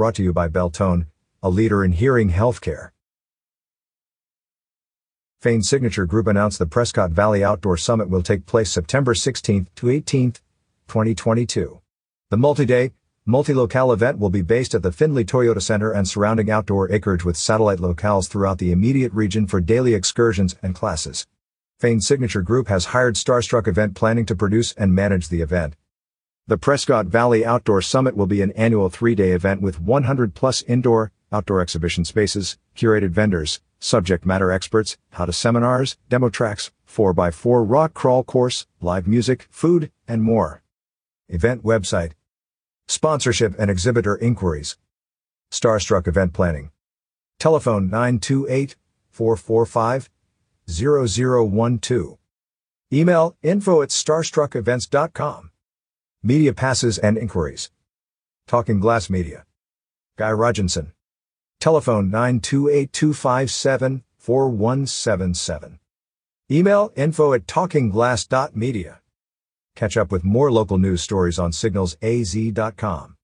Brought to you by Beltone, a leader in hearing healthcare. Fain Signature Group announced the Prescott Valley Outdoor Summit will take place September 16th to 18th, 2022. The multi-day, multi-locale event will be based at the Findlay Toyota Center and surrounding outdoor acreage with satellite locales throughout the immediate region for daily excursions and classes. Fain Signature Group has hired Starstruck Event Planning to produce and manage the event. The Prescott Valley Outdoor Summit will be an annual three-day event with 100 plus indoor, outdoor exhibition spaces, curated vendors, subject matter experts, how-to seminars, demo tracks, 4x4 rock crawl course, live music, food, and more. Event website. Sponsorship and exhibitor inquiries. Starstruck Event Planning. Telephone 928 445 0012. Email info at starstruckevents.com. Media passes and inquiries. Talking Glass Media. Guy Roginson. Telephone 928-257-4177. Email info at talkingglass.media. Catch up with more local news stories on signalsaz.com.